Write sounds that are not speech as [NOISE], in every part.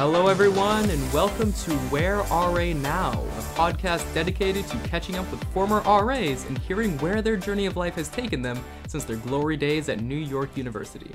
Hello, everyone, and welcome to Where RA Now, a podcast dedicated to catching up with former RAs and hearing where their journey of life has taken them since their glory days at New York University.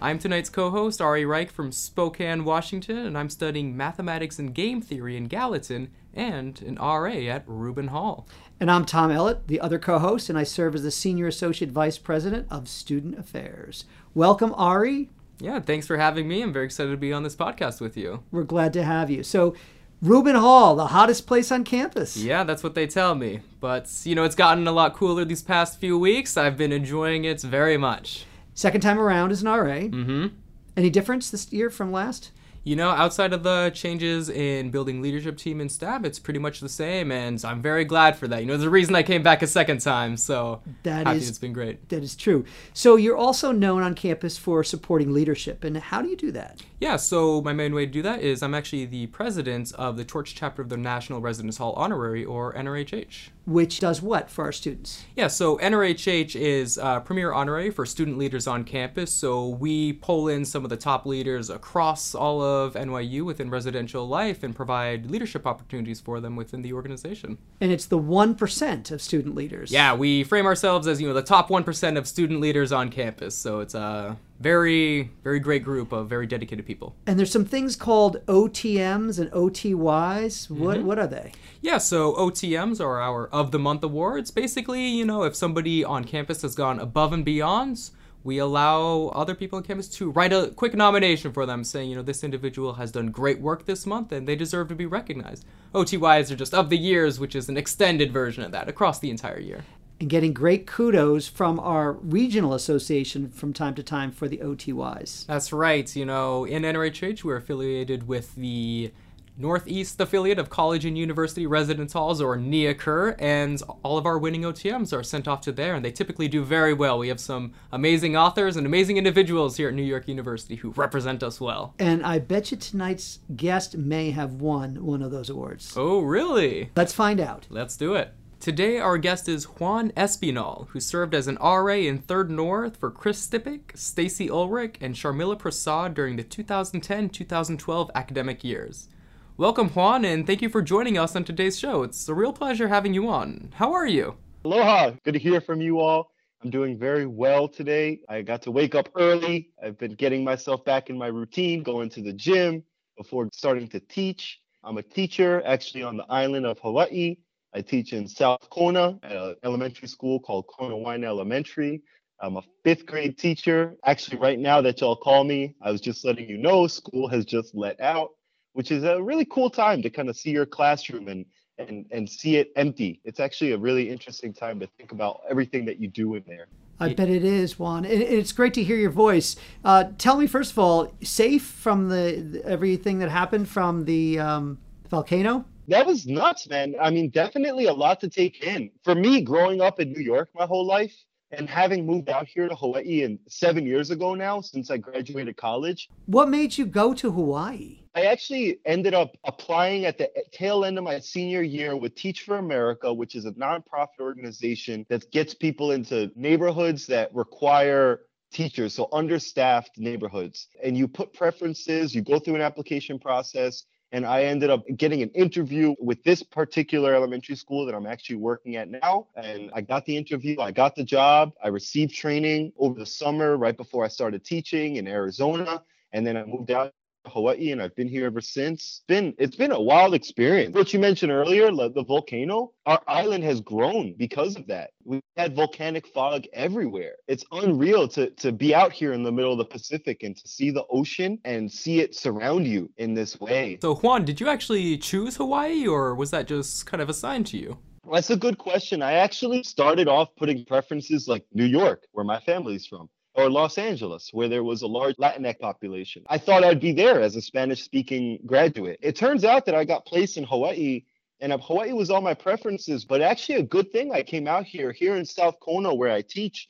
I'm tonight's co host, Ari Reich from Spokane, Washington, and I'm studying mathematics and game theory in Gallatin and an RA at Rubin Hall. And I'm Tom Ellett, the other co host, and I serve as the Senior Associate Vice President of Student Affairs. Welcome, Ari. Yeah, thanks for having me. I'm very excited to be on this podcast with you. We're glad to have you. So, Rubin Hall, the hottest place on campus. Yeah, that's what they tell me. But, you know, it's gotten a lot cooler these past few weeks. I've been enjoying it very much. Second time around as an RA. Mm-hmm. Any difference this year from last? You know, outside of the changes in building leadership team and staff, it's pretty much the same, and I'm very glad for that. You know, there's a reason I came back a second time, so That happy is- it's been great. That is true. So, you're also known on campus for supporting leadership. And how do you do that? Yeah, so my main way to do that is I'm actually the president of the Torch chapter of the National Residence Hall Honorary, or NRHH. Which does what for our students? Yeah, so NRHH is uh, premier honorary for student leaders on campus. So we pull in some of the top leaders across all of NYU within residential life and provide leadership opportunities for them within the organization. And it's the 1% of student leaders. Yeah, we frame ourselves as you know the top one percent of student leaders on campus. So it's a very, very great group of very dedicated people. And there's some things called OTMs and OTYs. What, mm-hmm. what are they? Yeah, so OTMs are our of the month awards. Basically, you know, if somebody on campus has gone above and beyond, we allow other people on campus to write a quick nomination for them saying, you know, this individual has done great work this month and they deserve to be recognized. OTYs are just of the years, which is an extended version of that across the entire year. And getting great kudos from our regional association from time to time for the OTYs. That's right. You know, in NRHH, we're affiliated with the Northeast affiliate of college and university residence halls, or NEACUR, and all of our winning OTMs are sent off to there, and they typically do very well. We have some amazing authors and amazing individuals here at New York University who represent us well. And I bet you tonight's guest may have won one of those awards. Oh, really? Let's find out. Let's do it. Today, our guest is Juan Espinal, who served as an RA in Third North for Chris Stipik, Stacy Ulrich, and Sharmila Prasad during the 2010 2012 academic years. Welcome, Juan, and thank you for joining us on today's show. It's a real pleasure having you on. How are you? Aloha. Good to hear from you all. I'm doing very well today. I got to wake up early. I've been getting myself back in my routine, going to the gym before starting to teach. I'm a teacher actually on the island of Hawaii. I teach in South Kona at an elementary school called Konawaena Elementary. I'm a fifth grade teacher. Actually, right now that y'all call me, I was just letting you know school has just let out, which is a really cool time to kind of see your classroom and and and see it empty. It's actually a really interesting time to think about everything that you do in there. I bet it is, Juan. And and it's great to hear your voice. Uh, tell me, first of all, safe from the, the- everything that happened from the um, volcano? That was nuts, man. I mean, definitely a lot to take in. For me, growing up in New York my whole life and having moved out here to Hawaii and seven years ago now, since I graduated college, What made you go to Hawaii? I actually ended up applying at the tail end of my senior year with Teach for America, which is a nonprofit organization that gets people into neighborhoods that require teachers, so understaffed neighborhoods. And you put preferences, you go through an application process. And I ended up getting an interview with this particular elementary school that I'm actually working at now. And I got the interview, I got the job, I received training over the summer right before I started teaching in Arizona. And then I moved out Hawaii and I've been here ever since. It's been it's been a wild experience. What you mentioned earlier, the volcano, our island has grown because of that. We had volcanic fog everywhere. It's unreal to to be out here in the middle of the Pacific and to see the ocean and see it surround you in this way. So, Juan, did you actually choose Hawaii, or was that just kind of assigned to you? That's a good question. I actually started off putting preferences like New York, where my family's from, or Los Angeles, where there was a large Latinx population. I thought I'd be there as a Spanish speaking graduate. It turns out that I got placed in Hawaii, and Hawaii was all my preferences, but actually a good thing I came out here, here in South Kona, where I teach.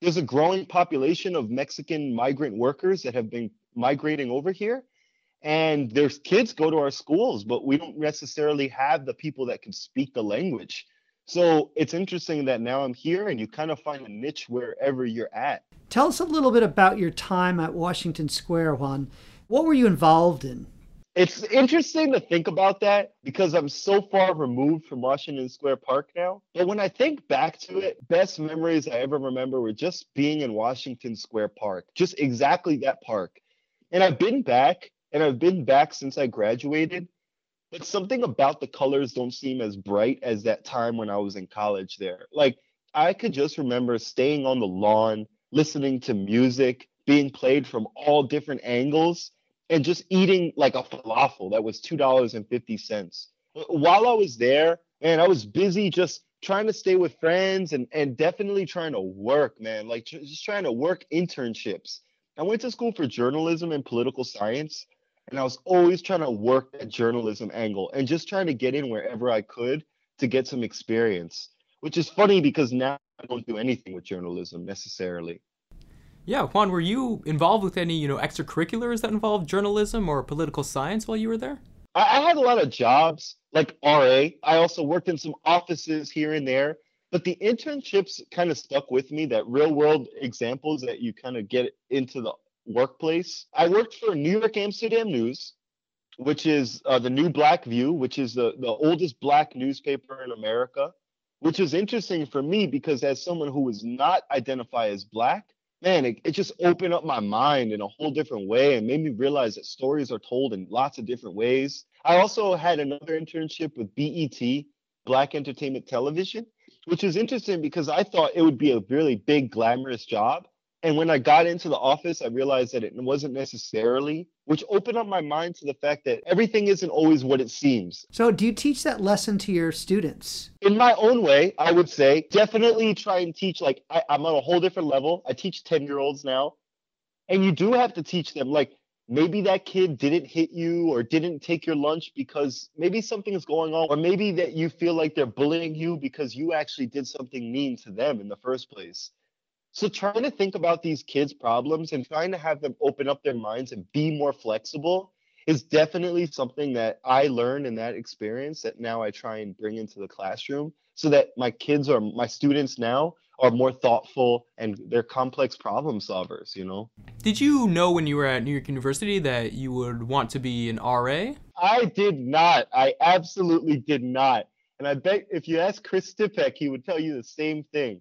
There's a growing population of Mexican migrant workers that have been migrating over here. And their kids go to our schools, but we don't necessarily have the people that can speak the language. So it's interesting that now I'm here and you kind of find a niche wherever you're at. Tell us a little bit about your time at Washington Square, Juan. What were you involved in? It's interesting to think about that because I'm so far removed from Washington Square Park now. But when I think back to it, best memories I ever remember were just being in Washington Square Park, just exactly that park. And I've been back, and I've been back since I graduated. But something about the colors don't seem as bright as that time when I was in college there. Like, I could just remember staying on the lawn, listening to music being played from all different angles and just eating like a falafel that was $2.50. While I was there, man, I was busy just trying to stay with friends and, and definitely trying to work, man, like just trying to work internships. I went to school for journalism and political science, and I was always trying to work that journalism angle and just trying to get in wherever I could to get some experience, which is funny because now I don't do anything with journalism necessarily. Yeah, Juan, were you involved with any, you know, extracurriculars that involved journalism or political science while you were there? I had a lot of jobs like RA. I also worked in some offices here and there, but the internships kind of stuck with me, that real world examples that you kind of get into the workplace. I worked for New York Amsterdam News, which is uh, the new Black View, which is the, the oldest black newspaper in America, which is interesting for me because as someone who was not identify as black, man, it, it just opened up my mind in a whole different way and made me realize that stories are told in lots of different ways. I also had another internship with BET, Black Entertainment Television, which was interesting because I thought it would be a really big, glamorous job. And when I got into the office, I realized that it wasn't necessarily, which opened up my mind to the fact that everything isn't always what it seems. So, do you teach that lesson to your students? In my own way, I would say definitely try and teach. Like, I, I'm on a whole different level. I teach 10 year olds now. And you do have to teach them, like, maybe that kid didn't hit you or didn't take your lunch because maybe something is going on, or maybe that you feel like they're bullying you because you actually did something mean to them in the first place. So trying to think about these kids' problems and trying to have them open up their minds and be more flexible is definitely something that I learned in that experience that now I try and bring into the classroom so that my kids or my students now are more thoughtful and they're complex problem solvers, you know. Did you know when you were at New York University that you would want to be an RA? I did not. I absolutely did not. And I bet if you ask Chris Stipek, he would tell you the same thing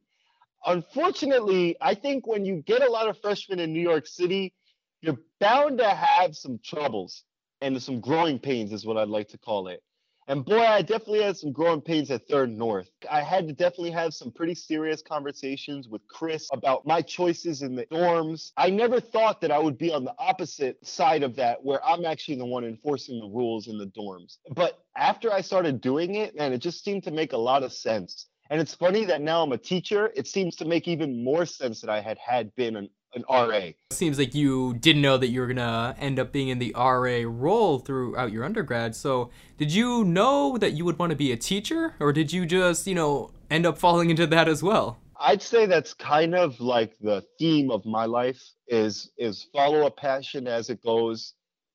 unfortunately, I think when you get a lot of freshmen in New York City, you're bound to have some troubles and some growing pains, is what I'd like to call it. And boy, I definitely had some growing pains at Third North. I had to definitely have some pretty serious conversations with Chris about my choices in the dorms. I never thought that I would be on the opposite side of that, where I'm actually the one enforcing the rules in the dorms. But after I started doing it, man, it just seemed to make a lot of sense. And it's funny that now I'm a teacher. It seems to make even more sense that I had had been an, an RA. It seems like you didn't know that you were going to end up being in the RA role throughout your undergrad. So, did you know that you would want to be a teacher or did you just, you know, end up falling into that as well? I'd say that's kind of like the theme of my life is is follow a passion as it goes.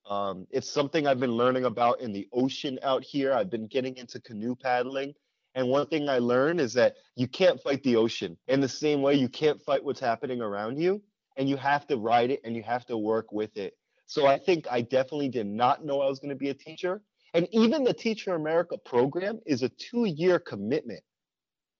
Um, it's something I've been learning about in the ocean out here. I've been getting into canoe paddling and one thing I learned is that you can't fight the ocean in the same way you can't fight what's happening around you. And you have to ride it and you have to work with it. So I think I definitely did not know I was going to be a teacher. And even the Teacher America program is a two year commitment.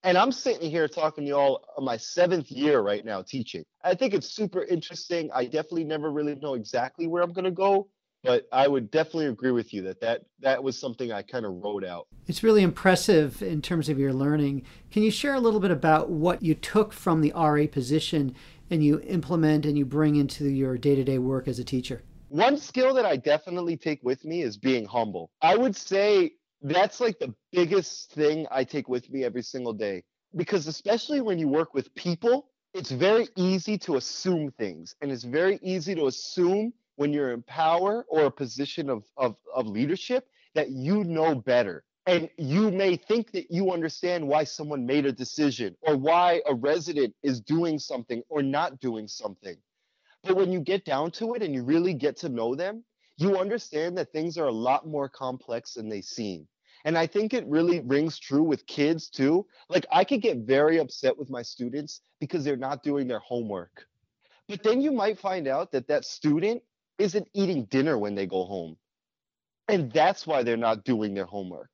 And I'm sitting here talking to y'all on my seventh year right now teaching. I think it's super interesting. I definitely never really know exactly where I'm going to go, but I would definitely agree with you that that, that was something I kind of wrote out. It's really impressive in terms of your learning. Can you share a little bit about what you took from the RA position and you implement and you bring into your day to day work as a teacher? One skill that I definitely take with me is being humble. I would say that's like the biggest thing I take with me every single day because, especially when you work with people, it's very easy to assume things and it's very easy to assume when you're in power or a position of, of, of leadership that you know better. And you may think that you understand why someone made a decision or why a resident is doing something or not doing something. But when you get down to it and you really get to know them, you understand that things are a lot more complex than they seem. And I think it really rings true with kids too. Like I could get very upset with my students because they're not doing their homework. But then you might find out that that student isn't eating dinner when they go home. And that's why they're not doing their homework.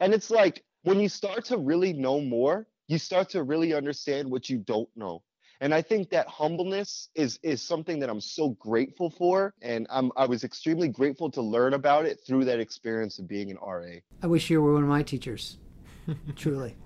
And it's like when you start to really know more, you start to really understand what you don't know. And I think that humbleness is is something that I'm so grateful for. And I'm I was extremely grateful to learn about it through that experience of being an RA. I wish you were one of my teachers. [LAUGHS] Truly.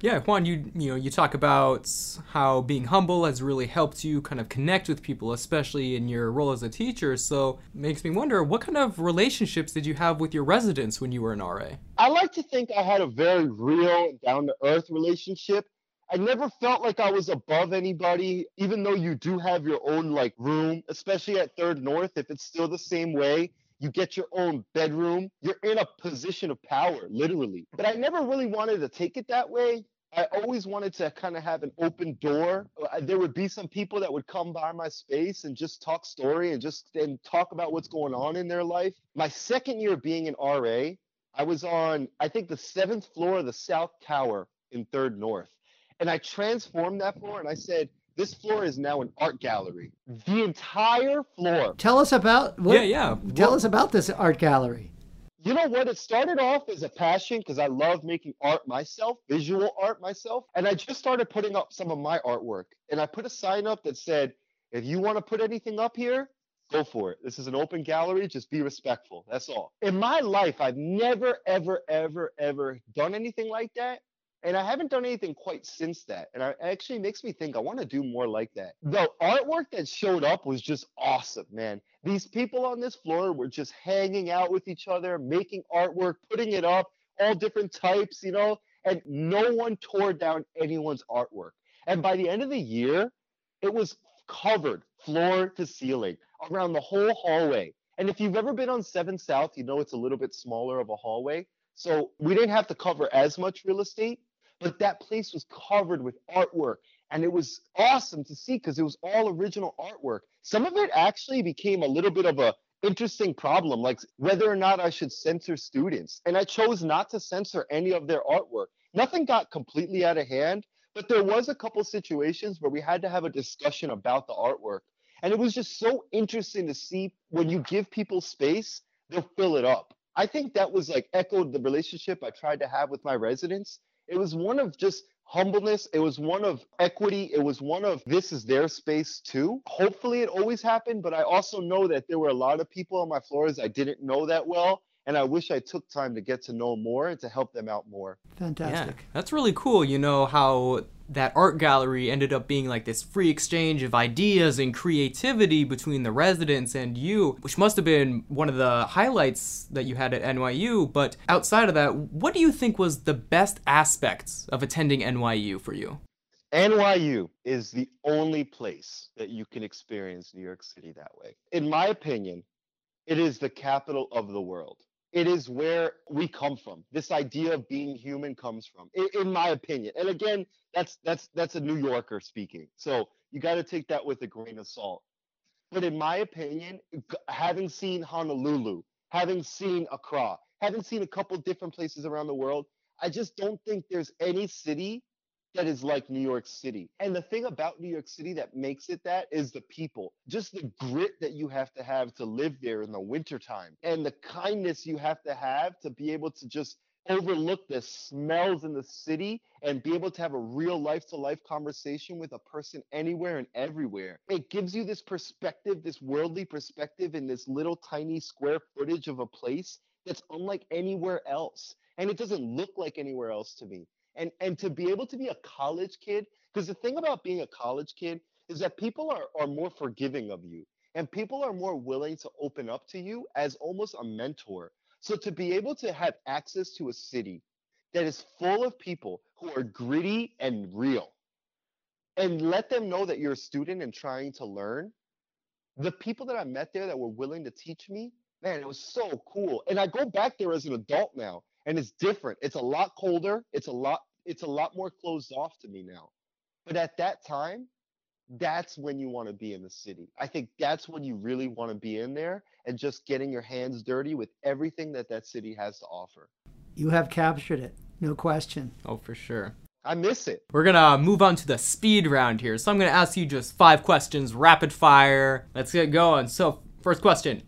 Yeah, Juan, you you know you talk about how being humble has really helped you kind of connect with people, especially in your role as a teacher. So makes me wonder, what kind of relationships did you have with your residents when you were an RA? I like to think I had a very real, down to earth relationship. I never felt like I was above anybody, even though you do have your own like room, especially at Third North. If it's still the same way, you get your own bedroom. You're in a position of power, literally. But I never really wanted to take it that way. I always wanted to kind of have an open door. Uh, there would be some people that would come by my space and just talk story and just and talk about what's going on in their life. My second year being an RA, I was on I think the seventh floor of the South Tower in Third North, and I transformed that floor and I said, this floor is now an art gallery. The entire floor. Tell us about what, Yeah, yeah. Tell What- us about this art gallery. You know what? It started off as a passion because I love making art myself, visual art myself. And I just started putting up some of my artwork. And I put a sign up that said, if you want to put anything up here, go for it. This is an open gallery. Just be respectful. That's all. In my life, I've never, ever, ever, ever done anything like that. And I haven't done anything quite since that. And it actually makes me think I want to do more like that. The artwork that showed up was just awesome, man. These people on this floor were just hanging out with each other, making artwork, putting it up, all different types, you know, and no one tore down anyone's artwork. And by the end of the year, it was covered floor to ceiling around the whole hallway. And if you've ever been on 7 South, you know it's a little bit smaller of a hallway. So we didn't have to cover as much real estate, but that place was covered with artwork. And it was awesome to see because it was all original artwork. Some of it actually became a little bit of a interesting problem, like whether or not I should censor students. And I chose not to censor any of their artwork. Nothing got completely out of hand, but there was a couple situations where we had to have a discussion about the artwork. And it was just so interesting to see when you give people space, they'll fill it up. I think that was like echoed the relationship I tried to have with my residents. It was one of just humbleness. It was one of equity. It was one of this is their space too. Hopefully it always happened, but I also know that there were a lot of people on my floors I didn't know that well. And I wish I took time to get to know more and to help them out more. Fantastic. Yeah, that's really cool. You know how that art gallery ended up being like this free exchange of ideas and creativity between the residents and you, which must have been one of the highlights that you had at NYU. But outside of that, what do you think was the best aspects of attending NYU for you? NYU is the only place that you can experience New York City that way. In my opinion, it is the capital of the world. It is where we come from. This idea of being human comes from, in, in my opinion. And again, that's that's that's a New Yorker speaking. So you got to take that with a grain of salt. But in my opinion, having seen Honolulu, having seen Accra, having seen a couple different places around the world, I just don't think there's any city that is like New York City. And the thing about New York City that makes it that is the people. Just the grit that you have to have to live there in the wintertime and the kindness you have to have to be able to just overlook the smells in the city and be able to have a real life to life conversation with a person anywhere and everywhere. It gives you this perspective, this worldly perspective in this little tiny square footage of a place that's unlike anywhere else. And it doesn't look like anywhere else to me and and to be able to be a college kid because the thing about being a college kid is that people are are more forgiving of you and people are more willing to open up to you as almost a mentor. So to be able to have access to a city that is full of people who are gritty and real and let them know that you're a student and trying to learn the people that i met there that were willing to teach me man it was so cool. And i go back there as an adult now and it's different. It's a lot colder. It's a lot it's a lot more closed off to me now but at that time that's when you want to be in the city i think that's when you really want to be in there and just getting your hands dirty with everything that that city has to offer You have captured it, no question. Oh, for sure. i miss it We're gonna uh, move on to the speed round here. So I'm gonna ask you just five questions, rapid fire. Let's get going. So, first question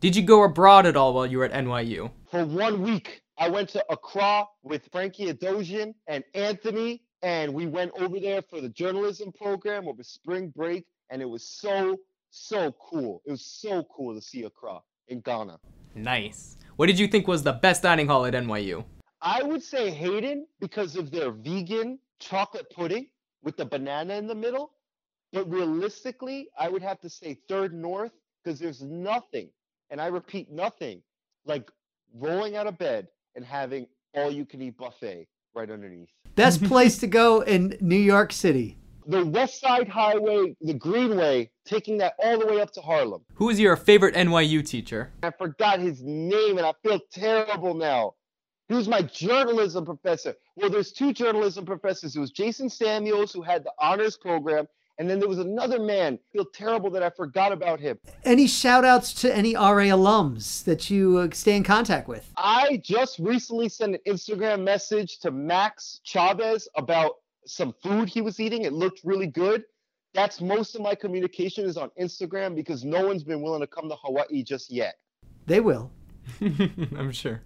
Did you go abroad at all while you were at NYU? For one week, I went to Accra with Frankie Adojian and Anthony, and we went over there for the journalism program over spring break, and it was so, so cool. It was so cool to see Accra in Ghana. Nice. What did you think was the best dining hall at NYU? I would say Hayden because of their vegan chocolate pudding with the banana in the middle. But realistically, I would have to say Third North because there's nothing, and I repeat, nothing like rolling out of bed and having all you can eat buffet right underneath. Best [LAUGHS] place to go in New York City. The West Side Highway, the Greenway, taking that all the way up to Harlem. Who is your favorite NYU teacher? I forgot his name and I feel terrible now. He was my journalism professor. Well, there's two journalism professors. It was Jason Samuels, who had the honors program, and then there was another man. I feel terrible that I forgot about him. Any shout outs to any RA alums that you uh, stay in contact with? I just recently sent an Instagram message to Max Chavez about some food he was eating. It looked really good. That's most of my communication is on Instagram because no one's been willing to come to Hawaii just yet. They will. [LAUGHS] I'm sure.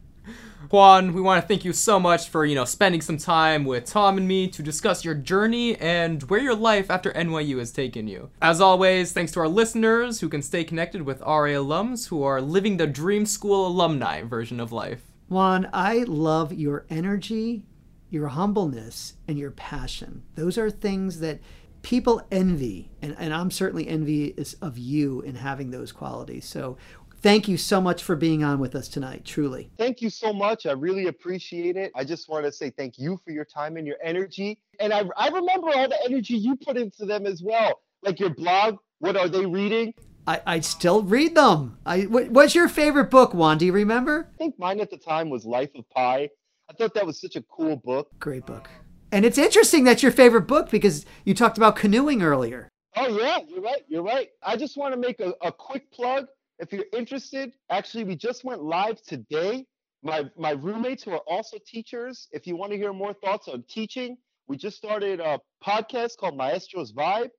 Juan, we want to thank you so much for, you know, spending some time with Tom and me to discuss your journey and where your life after NYU has taken you. As always, thanks to our listeners who can stay connected with RA alums who are living the dream school alumni version of life. Juan, I love your energy, your humbleness, and your passion. Those are things that people envy, and, and I'm certainly envious of you in having those qualities. So Thank you so much for being on with us tonight, truly. Thank you so much. I really appreciate it. I just want to say thank you for your time and your energy. And I, I remember all the energy you put into them as well. Like your blog, what are they reading? I, I still read them. I, what, what's your favorite book, Juan? Do you remember? I think mine at the time was Life of Pi. I thought that was such a cool book. Great book. And it's interesting that's your favorite book because you talked about canoeing earlier. Oh, yeah, you're right. You're right. I just want to make a, a quick plug if you're interested, actually, we just went live today. My my roommates who are also teachers, if you want to hear more thoughts on teaching, we just started a podcast called Maestro's Vibe,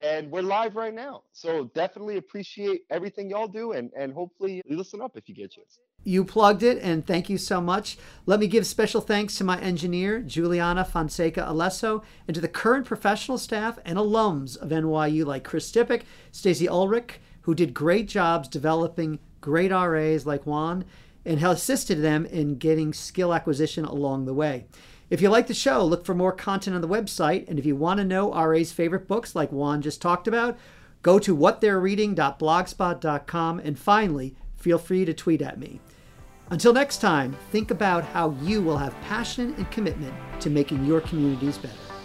and we're live right now. So definitely appreciate everything y'all do, and and hopefully listen up if you get a chance. You plugged it, and thank you so much. Let me give special thanks to my engineer, Juliana Fonseca Alesso, and to the current professional staff and alums of NYU like Chris Stippick, Stacey Ulrich, who did great jobs developing great RAs like Juan and assisted them in getting skill acquisition along the way. If you like the show, look for more content on the website. And if you want to know RA's favorite books like Juan just talked about, go to whattheyrereading.blogspot.com. And finally, feel free to tweet at me. Until next time, think about how you will have passion and commitment to making your communities better.